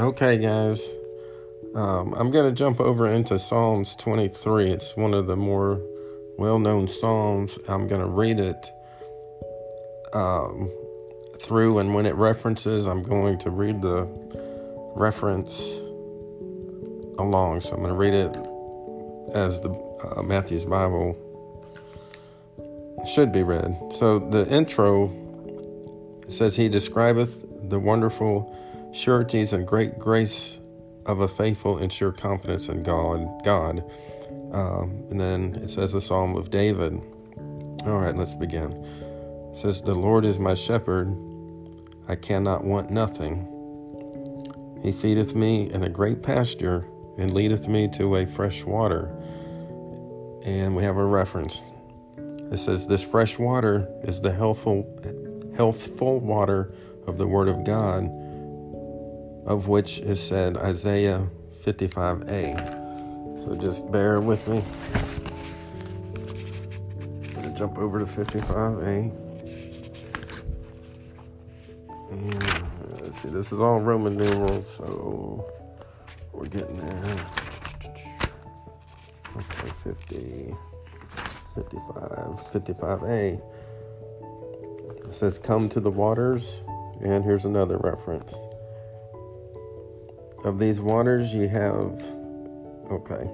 Okay, guys. Um, I'm going to jump over into Psalms 23. It's one of the more well known Psalms. I'm going to read it um, through, and when it references, I'm going to read the reference along. So I'm going to read it as the uh, Matthew's Bible should be read. So the intro says, He describeth the wonderful sureties and great grace of a faithful and sure confidence in God. God. Um, and then it says the Psalm of David. All right, let's begin. It says, The Lord is my shepherd, I cannot want nothing. He feedeth me in a great pasture and leadeth me to a fresh water. And we have a reference. It says, This fresh water is the healthful, healthful water of the Word of God, of which is said Isaiah 55a. So just bear with me. I'm to jump over to 55a. And uh, let's see, this is all Roman numerals, so we're getting there. Okay, 50, 55, 55a. It says, Come to the waters, and here's another reference. Of these waters ye have, okay,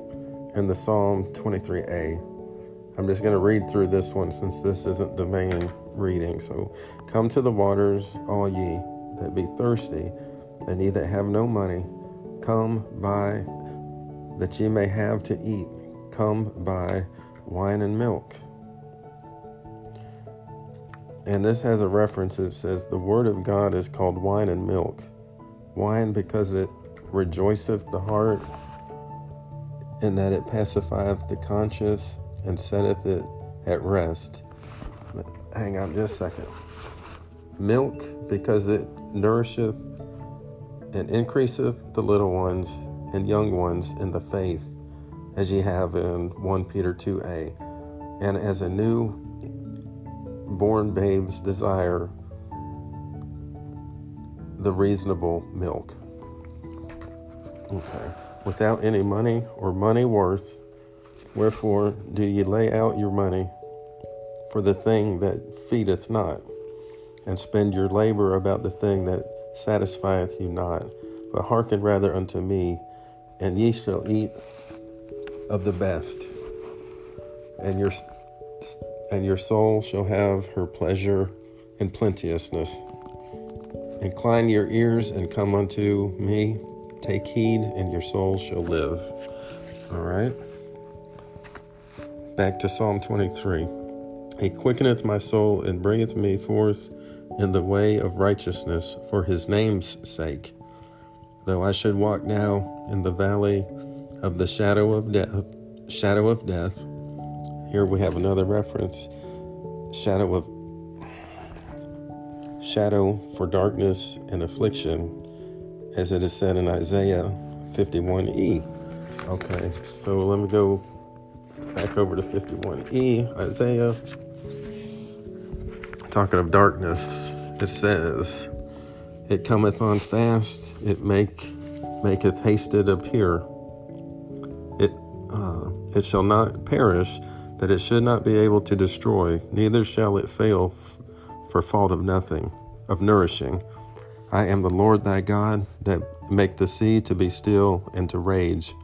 in the Psalm 23a. I'm just going to read through this one since this isn't the main reading. So, come to the waters, all ye that be thirsty, and ye that have no money, come buy that ye may have to eat. Come buy wine and milk. And this has a reference. It says, The word of God is called wine and milk. Wine because it rejoiceth the heart, in that it pacifieth the conscience and setteth it at rest. Hang on just a second. Milk because it nourisheth and increaseth the little ones and young ones in the faith, as ye have in 1 Peter 2a, and as a new born babes desire the reasonable milk. Okay. Without any money or money worth, wherefore do ye lay out your money for the thing that feedeth not, and spend your labor about the thing that satisfieth you not? But hearken rather unto me, and ye shall eat of the best, and your and your soul shall have her pleasure in plenteousness. Incline your ears and come unto me. Take heed, and your soul shall live. All right. Back to Psalm 23. He quickeneth my soul and bringeth me forth in the way of righteousness for his name's sake. Though I should walk now in the valley of the shadow of death, shadow of death. Here we have another reference. Shadow of shadow for darkness and affliction, as it is said in Isaiah 51e. Okay, so let me go back over to 51e, Isaiah. Talking of darkness, it says, It cometh on fast, it make maketh hasted appear. It uh, it shall not perish, that it should not be able to destroy, neither shall it fail f- for fault of nothing, of nourishing. I am the Lord thy God, that make the sea to be still and to rage,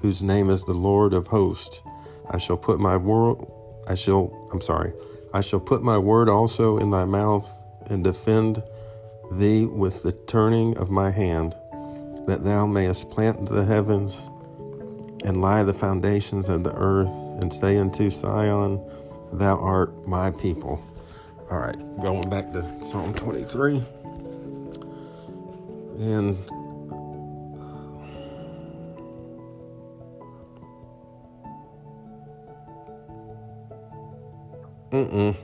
whose name is the Lord of hosts. I shall put my word, I shall, I'm sorry, I shall put my word also in thy mouth, and defend thee with the turning of my hand, that thou mayest plant the heavens and lie the foundations of the earth, and say unto Sion, Thou art my people. All right, going back to Psalm 23. And uh, Mm-mm.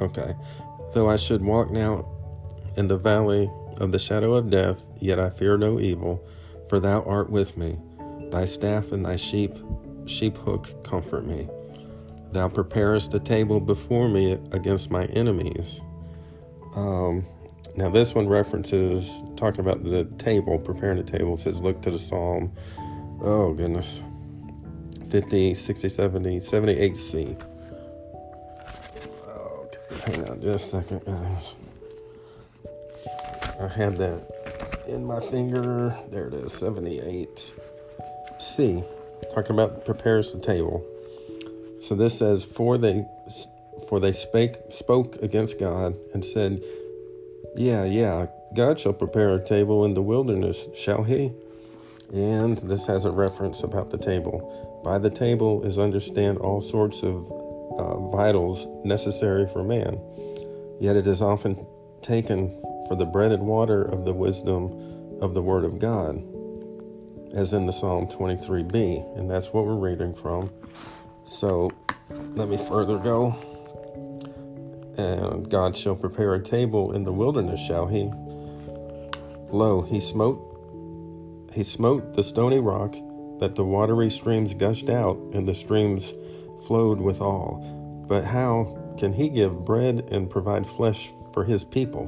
Okay. Though I should walk now in the valley of the shadow of death, yet I fear no evil, for thou art with me. Thy staff and thy sheep sheep hook comfort me. Thou preparest a table before me against my enemies. Um, now, this one references talking about the table, preparing a table. It says, Look to the Psalm. Oh, goodness. 50, 60, 70, 78C. Okay, hang on just a second, guys. I had that in my finger. There it is, 78C. Talking about prepares the table. So this says, For they for they spake spoke against God and said, Yeah, yeah, God shall prepare a table in the wilderness, shall he? And this has a reference about the table. By the table is understand all sorts of uh, vitals necessary for man. Yet it is often taken for the bread and water of the wisdom of the Word of God, as in the Psalm 23b. And that's what we're reading from. So let me further go. And God shall prepare a table in the wilderness, shall he? Lo, he smote he smote the stony rock that the watery streams gushed out, and the streams flowed withal. But how can he give bread and provide flesh for his people?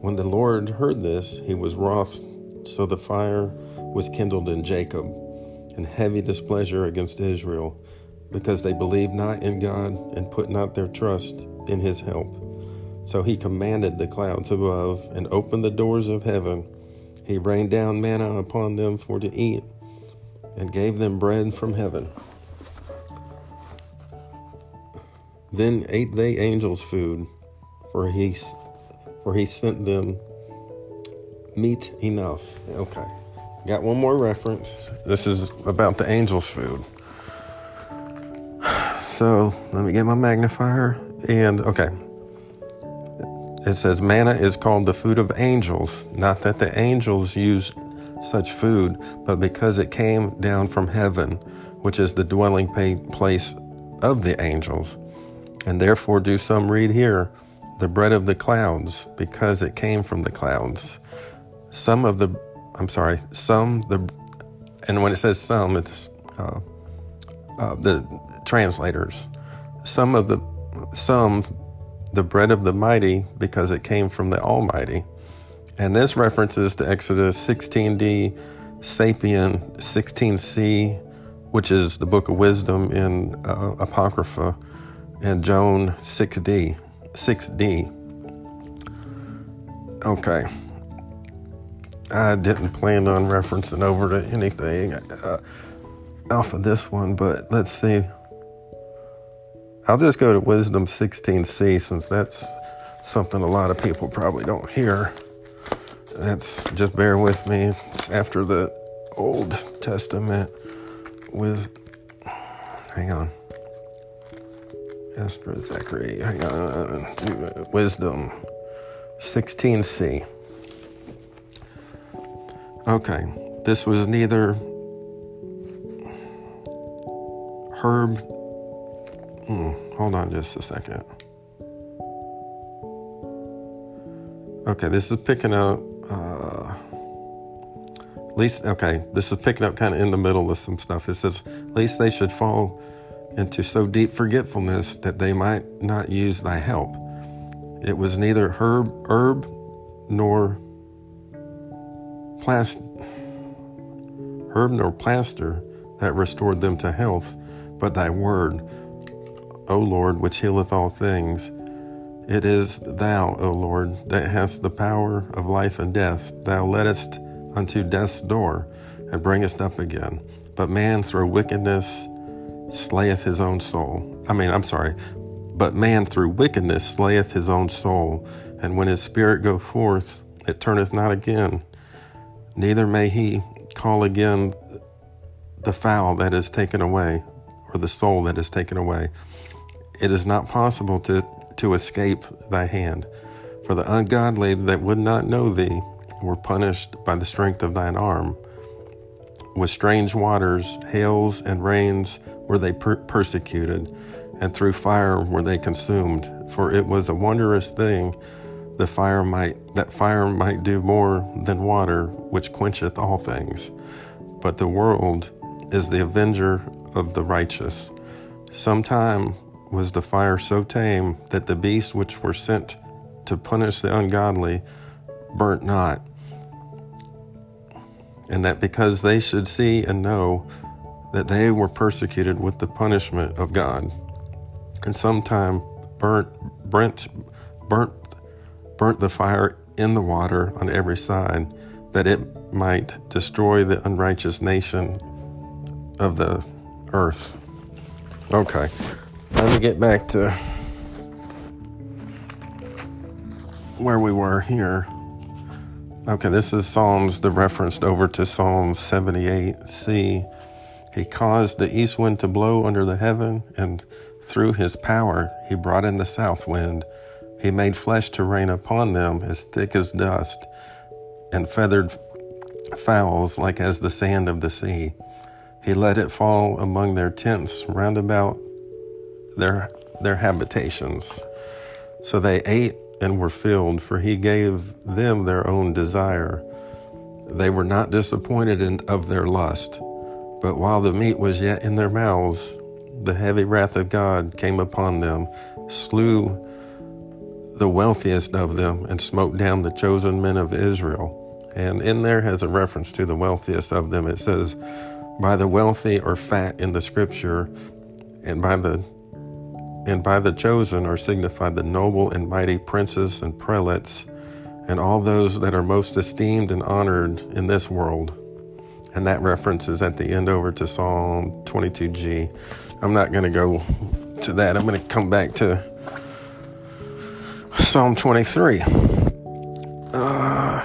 When the Lord heard this, he was wroth, so the fire was kindled in Jacob, and heavy displeasure against Israel, because they believed not in God and put not their trust in his help. So he commanded the clouds above and opened the doors of heaven. He rained down manna upon them for to eat, and gave them bread from heaven. Then ate they angels' food, for he, for he sent them meat enough. Okay. Got one more reference. This is about the angels' food. So let me get my magnifier. And okay. It says manna is called the food of angels, not that the angels use such food, but because it came down from heaven, which is the dwelling place of the angels. And therefore, do some read here, the bread of the clouds, because it came from the clouds. Some of the, I'm sorry, some the, and when it says some, it's uh, uh, the translators. Some of the, some the bread of the mighty because it came from the Almighty. And this references to Exodus 16d, Sapien 16c, which is the book of wisdom in uh, Apocrypha, and Joan 6d. 6d. Okay. I didn't plan on referencing over to anything uh, off of this one, but let's see. I'll just go to Wisdom 16c since that's something a lot of people probably don't hear. That's just bear with me. It's after the Old Testament with hang on. Esther Zachary, hang on. Wisdom 16c. Okay. This was neither herb Hmm, hold on just a second. Okay, this is picking up. Uh, at least, okay, this is picking up kind of in the middle of some stuff. It says, at least they should fall into so deep forgetfulness that they might not use thy help. It was neither herb, herb nor plast, herb nor plaster that restored them to health, but thy word O Lord, which healeth all things. It is Thou, O Lord, that hast the power of life and death. Thou lettest unto death's door, and bringest up again. But man through wickedness slayeth his own soul. I mean, I'm sorry. But man through wickedness slayeth his own soul, and when his spirit go forth, it turneth not again. Neither may he call again the fowl that is taken away, or the soul that is taken away. It is not possible to, to escape thy hand. For the ungodly that would not know thee were punished by the strength of thine arm. With strange waters, hails, and rains were they per- persecuted, and through fire were they consumed. For it was a wondrous thing the fire might that fire might do more than water, which quencheth all things. But the world is the avenger of the righteous Sometime was the fire so tame that the beasts which were sent to punish the ungodly burnt not. And that because they should see and know that they were persecuted with the punishment of God. And sometime burnt, burnt, burnt, burnt the fire in the water on every side, that it might destroy the unrighteous nation of the earth. Okay, let me get back to where we were here. Okay, this is Psalms, the referenced over to Psalm 78c. He caused the east wind to blow under the heaven, and through his power he brought in the south wind. He made flesh to rain upon them as thick as dust, and feathered fowls like as the sand of the sea. He let it fall among their tents round about their, their habitations. So they ate and were filled, for he gave them their own desire. They were not disappointed in, of their lust but while the meat was yet in their mouths, the heavy wrath of God came upon them, slew the wealthiest of them, and smote down the chosen men of Israel. And in there has a reference to the wealthiest of them. It says, by the wealthy or fat in the scripture, and by the and by the chosen are signified the noble and mighty princes and prelates, and all those that are most esteemed and honored in this world. And that reference is at the end over to Psalm 22G. I'm not going to go to that. I'm going to come back to Psalm 23. Uh,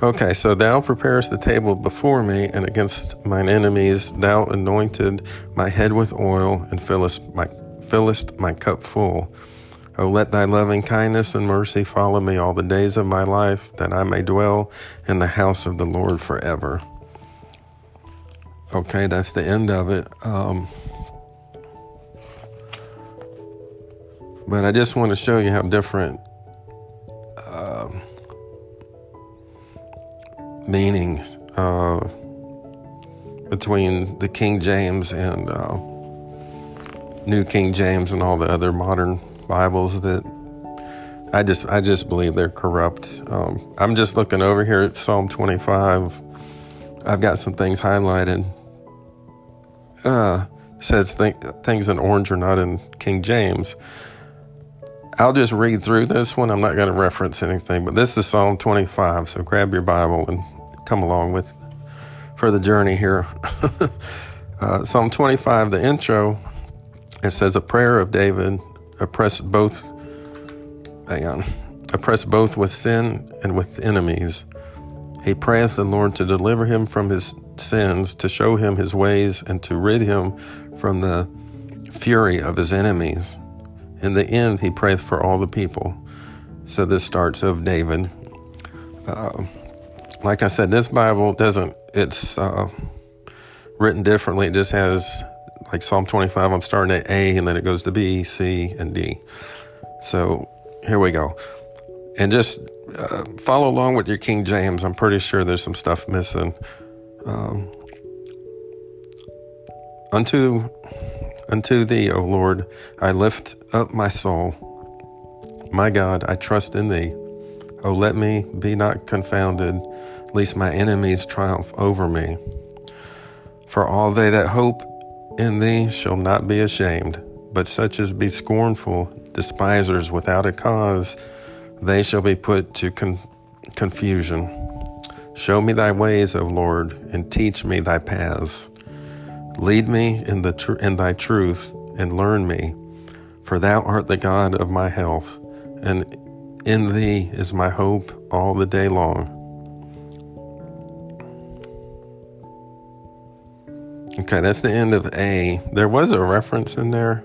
okay, so thou preparest the table before me, and against mine enemies thou anointed my head with oil, and fillest my, fillest my cup full. Oh, let thy loving kindness and mercy follow me all the days of my life, that I may dwell in the house of the Lord forever. Okay, that's the end of it. Um, but I just want to show you how different uh, meanings uh, between the King James and uh, New King James and all the other modern Bibles that I just I just believe they're corrupt. Um, I'm just looking over here at Psalm 25. I've got some things highlighted. Uh, says th- things in orange are not in King James. I'll just read through this one. I'm not going to reference anything, but this is Psalm 25. So grab your Bible and come along with for the journey here. uh, Psalm 25, the intro, it says a prayer of David oppressed both hang on oppress both with sin and with enemies he prayeth the lord to deliver him from his sins to show him his ways and to rid him from the fury of his enemies in the end he prayeth for all the people so this starts of david uh, like i said this bible doesn't it's uh, written differently it just has like Psalm 25, I'm starting at A and then it goes to B, C, and D. So here we go. And just uh, follow along with your King James. I'm pretty sure there's some stuff missing. Um, unto, unto thee, O Lord, I lift up my soul. My God, I trust in thee. O let me be not confounded, lest my enemies triumph over me. For all they that hope in thee shall not be ashamed, but such as be scornful, despisers without a cause, they shall be put to con- confusion. Show me thy ways, O Lord, and teach me thy paths. Lead me in, the tr- in thy truth, and learn me, for thou art the God of my health, and in thee is my hope all the day long. Okay, that's the end of A. There was a reference in there.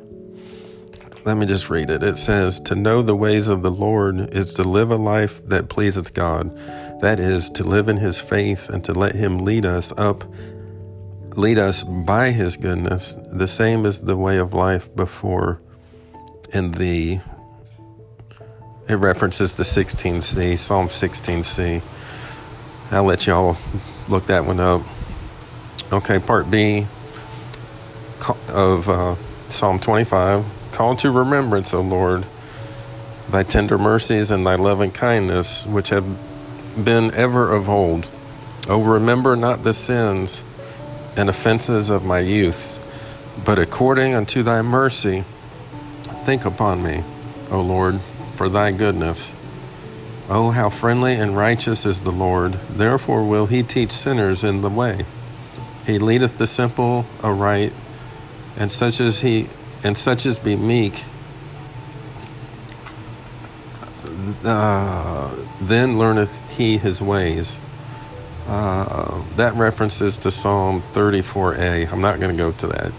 Let me just read it. It says, To know the ways of the Lord is to live a life that pleaseth God. That is, to live in his faith and to let him lead us up, lead us by his goodness. The same as the way of life before in the, it references the 16c, Psalm 16c. I'll let y'all look that one up. Okay, part B. of uh, Psalm 25 Call to remembrance, O Lord, thy tender mercies and thy loving kindness, which have been ever of old. O remember not the sins and offenses of my youth, but according unto thy mercy, think upon me, O Lord, for thy goodness. Oh, how friendly and righteous is the Lord! Therefore will he teach sinners in the way. He leadeth the simple aright, and such as he and such as be meek. Uh, then learneth he his ways. Uh, that references to Psalm 34a. I'm not going to go to that.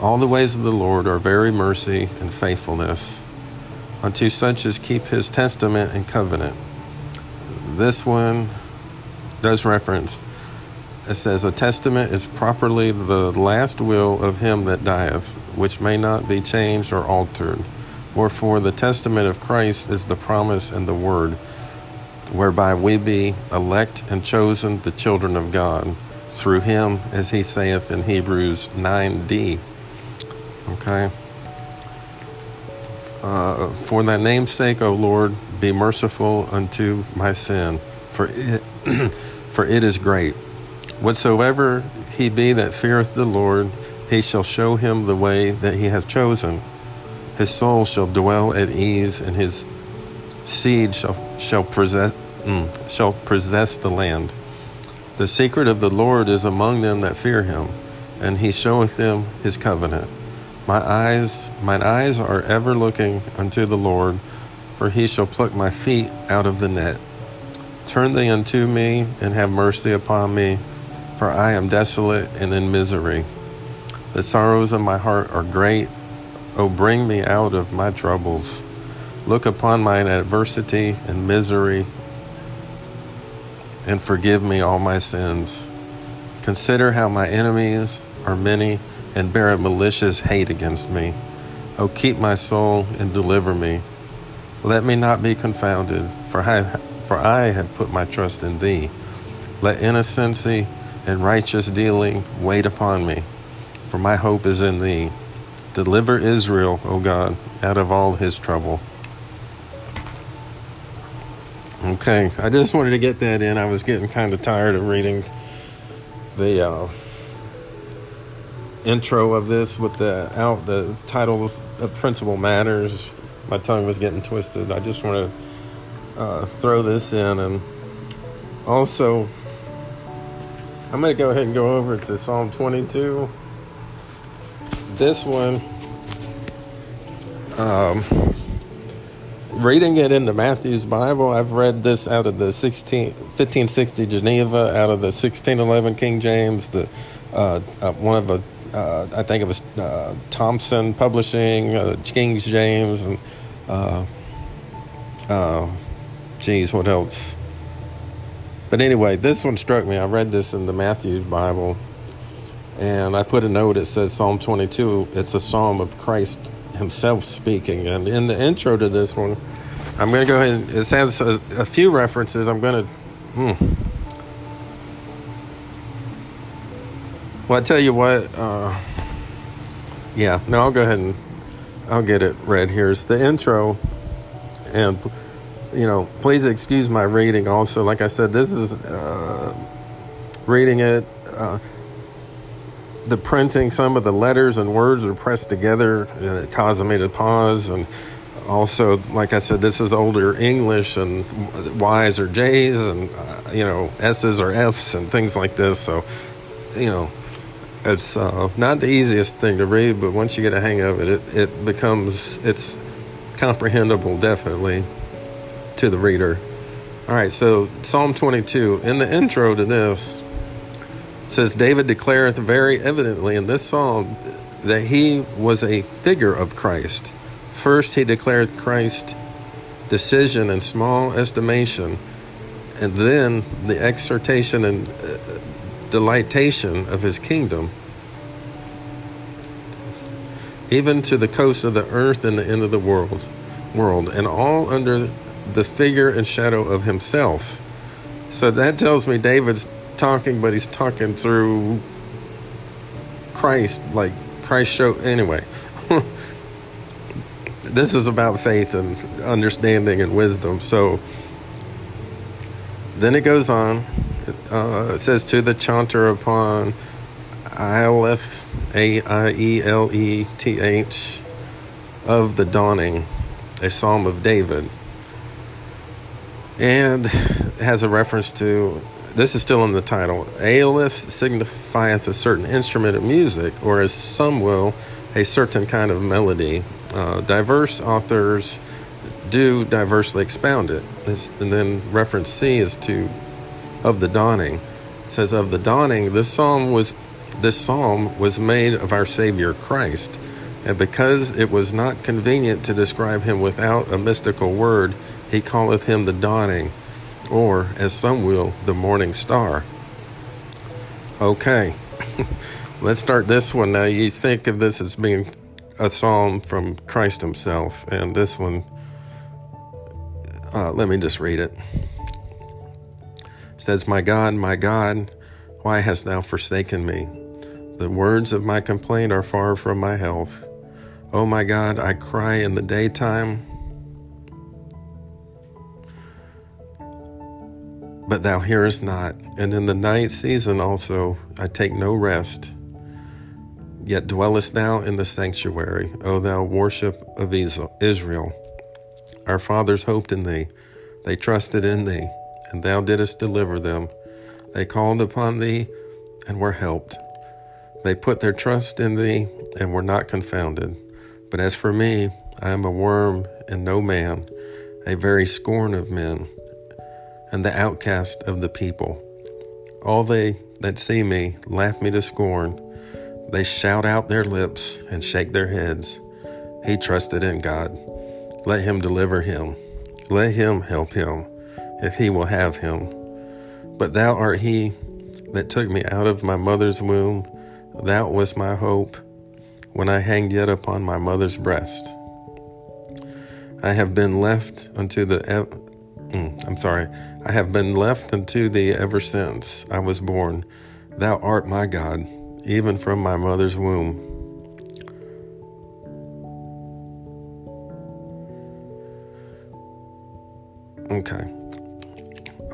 All the ways of the Lord are very mercy and faithfulness unto such as keep his testament and covenant. This one does reference, it says, A testament is properly the last will of him that dieth, which may not be changed or altered. Wherefore, the testament of Christ is the promise and the word, whereby we be elect and chosen the children of God, through him, as he saith in Hebrews 9d. Okay? Uh, for thy name's sake, O Lord, be merciful unto my sin, for it, for it is great. Whatsoever he be that feareth the Lord, he shall show him the way that he hath chosen. His soul shall dwell at ease, and his seed shall, shall, possess, mm, shall possess the land. The secret of the Lord is among them that fear him, and he showeth them his covenant. My eyes, mine eyes are ever looking unto the Lord, for he shall pluck my feet out of the net. Turn thee unto me, and have mercy upon me, for I am desolate and in misery. The sorrows of my heart are great. O bring me out of my troubles. Look upon mine adversity and misery, and forgive me all my sins. Consider how my enemies are many and bear a malicious hate against me. O keep my soul and deliver me. Let me not be confounded, for I, for I have put my trust in thee. Let innocency and righteous dealing wait upon me, for my hope is in thee. Deliver Israel, O God, out of all his trouble. Okay, I just wanted to get that in. I was getting kind of tired of reading the uh, intro of this with the out the titles of principal matters. My tongue was getting twisted. I just want to uh, throw this in, and also I'm going to go ahead and go over to Psalm 22. This one, um, reading it in the Matthew's Bible, I've read this out of the 16, 1560 Geneva, out of the 1611 King James, the uh, uh, one of the uh, I think it was uh, Thompson Publishing, uh, King James, and uh, uh, geez, what else? But anyway, this one struck me. I read this in the Matthew Bible, and I put a note. It says Psalm 22. It's a psalm of Christ Himself speaking. And in the intro to this one, I'm going to go ahead. It has a, a few references. I'm going to. Hmm, Well, I tell you what. Uh, yeah, no, I'll go ahead and I'll get it read. Here's the intro, and you know, please excuse my reading. Also, like I said, this is uh, reading it. Uh, the printing, some of the letters and words are pressed together, and it caused me to pause. And also, like I said, this is older English, and Y's are J's, and uh, you know, S's are F's, and things like this. So, you know, it's uh, not the easiest thing to read, but once you get a hang of it, it, it becomes it's comprehensible definitely to the reader. All right, so Psalm 22 in the intro to this says David declareth very evidently in this psalm that he was a figure of Christ. First, he declared Christ's decision and small estimation, and then the exhortation and uh, delightation of his kingdom, even to the coast of the earth and the end of the world, world, and all under the figure and shadow of himself. So that tells me David's talking, but he's talking through Christ, like Christ showed anyway. this is about faith and understanding and wisdom. So then it goes on. Uh, it says to the chanter upon Aieleth, A I E L E T H, of the dawning, a psalm of David. And has a reference to this is still in the title. Aleph signifieth a certain instrument of music, or as some will, a certain kind of melody. Uh, diverse authors do diversely expound it. This, and then reference C is to of the dawning. It says of the dawning, this psalm was this psalm was made of our Savior Christ, and because it was not convenient to describe him without a mystical word, he calleth him the dawning or as some will, the morning star. Okay, let's start this one now. You think of this as being a psalm from Christ Himself, and this one, uh, let me just read it. it. Says, My God, my God, why hast thou forsaken me? The words of my complaint are far from my health. Oh my God, I cry in the daytime but thou hearest not. And in the night season also I take no rest. Yet dwellest thou in the sanctuary, O thou worship of Israel. Our fathers hoped in thee, they trusted in thee, and thou didst deliver them. They called upon thee and were helped. They put their trust in thee and were not confounded. But as for me, I am a worm and no man, a very scorn of men and the outcast of the people. All they that see me laugh me to scorn. They shout out their lips and shake their heads. He trusted in God. Let him deliver him. Let him help him, if he will have him. But thou art he that took me out of my mother's womb. Thou wast my hope when I hanged yet upon my mother's breast. I have been left unto the. Mm, I'm sorry. I have been left unto thee ever since I was born. Thou art my God, even from my mother's womb. Okay.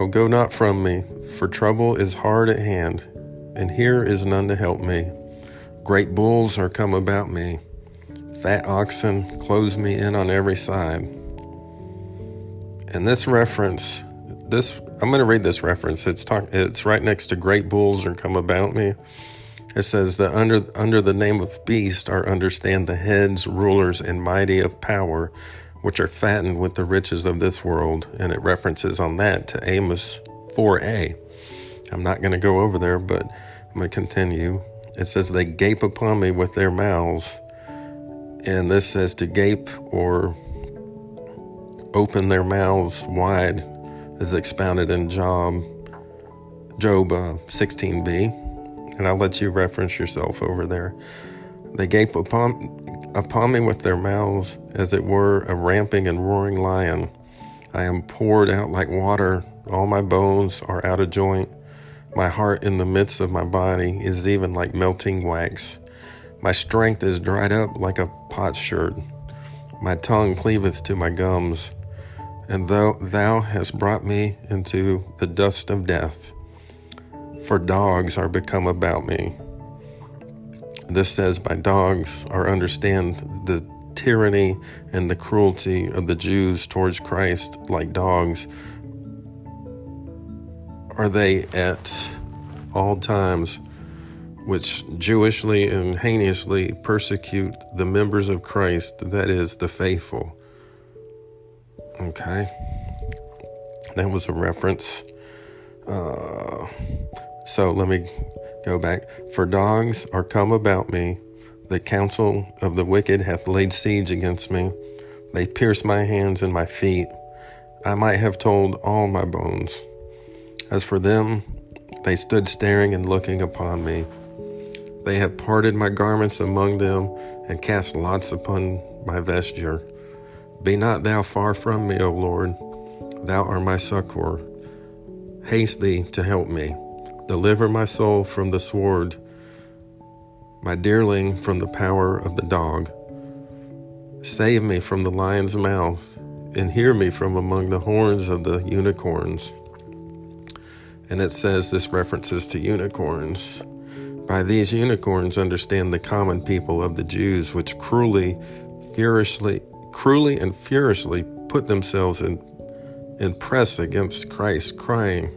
Oh, go not from me, for trouble is hard at hand, and here is none to help me. Great bulls are come about me, fat oxen close me in on every side. And this reference this I'm going to read this reference. It's talk. It's right next to great bulls are come about me. It says that under under the name of beast are understand the heads, rulers, and mighty of power, which are fattened with the riches of this world. And it references on that to Amos 4a. I'm not going to go over there, but I'm going to continue. It says they gape upon me with their mouths, and this says to gape or open their mouths wide is expounded in Job, Job uh, 16b, and I'll let you reference yourself over there. They gape upon, upon me with their mouths, as it were a ramping and roaring lion. I am poured out like water, all my bones are out of joint. My heart in the midst of my body is even like melting wax. My strength is dried up like a potsherd. My tongue cleaveth to my gums and thou, thou hast brought me into the dust of death, for dogs are become about me. This says, By dogs are understand the tyranny and the cruelty of the Jews towards Christ, like dogs. Are they at all times which Jewishly and heinously persecute the members of Christ, that is, the faithful? Okay. That was a reference. Uh, so let me go back. For dogs are come about me, the counsel of the wicked hath laid siege against me. They pierced my hands and my feet. I might have told all my bones. As for them, they stood staring and looking upon me. They have parted my garments among them and cast lots upon my vesture. Be not thou far from me, O Lord. Thou art my succor. Haste thee to help me. Deliver my soul from the sword, my dearling from the power of the dog. Save me from the lion's mouth, and hear me from among the horns of the unicorns. And it says this references to unicorns. By these unicorns understand the common people of the Jews, which cruelly, furiously, cruelly and furiously put themselves in, in press against Christ, crying,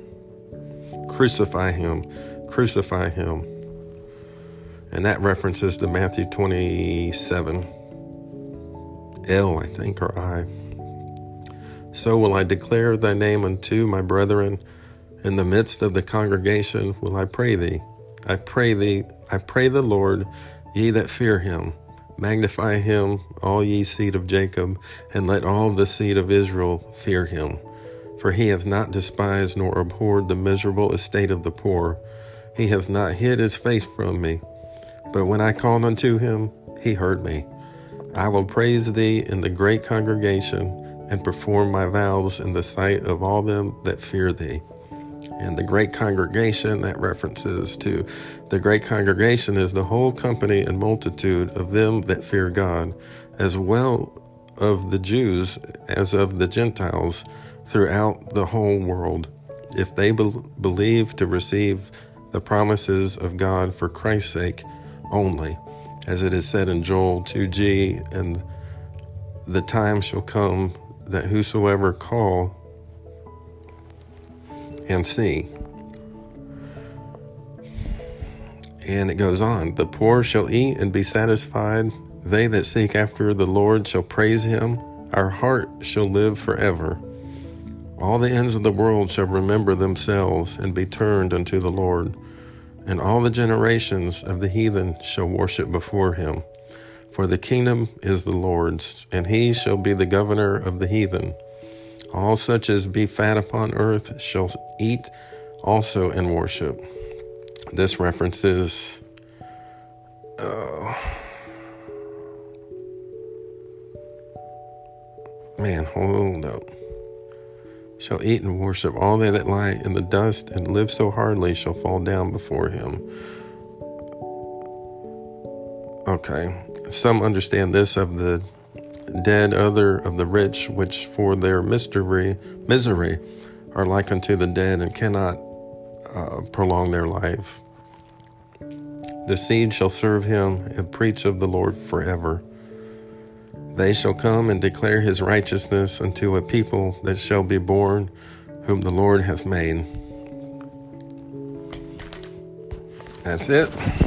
Crucify him, crucify him. And that references to Matthew 27. L, I think, or I. So will I declare thy name unto my brethren. In the midst of the congregation will I pray thee. I pray thee, I pray the Lord, ye that fear him. Magnify him, all ye seed of Jacob, and let all the seed of Israel fear him. For he hath not despised nor abhorred the miserable estate of the poor. He hath not hid his face from me. But when I called unto him, he heard me. I will praise thee in the great congregation and perform my vows in the sight of all them that fear thee. And the great congregation, that references to the great congregation, is the whole company and multitude of them that fear God, as well of the Jews as of the Gentiles throughout the whole world, if they be- believe to receive the promises of God for Christ's sake only as it is said in Joel 2g, and the time shall come that whosoever call and see. And it goes on the poor shall eat and be satisfied. They that seek after the Lord shall praise him. Our heart shall live forever. All the ends of the world shall remember themselves and be turned unto the Lord and all the generations of the heathen shall worship before him. For the kingdom is the Lord's, and he shall be the governor of the heathen. All such as be fat upon earth shall eat also and worship. This references. Uh, man, hold up shall eat and worship. All they that lie in the dust and live so hardly shall fall down before him. Okay. Some understand this of the dead, other of the rich, which for their mystery, misery are like unto the dead and cannot uh, prolong their life. The seed shall serve him and preach of the Lord forever. They shall come and declare his righteousness unto a people that shall be born, whom the Lord hath made. That's it.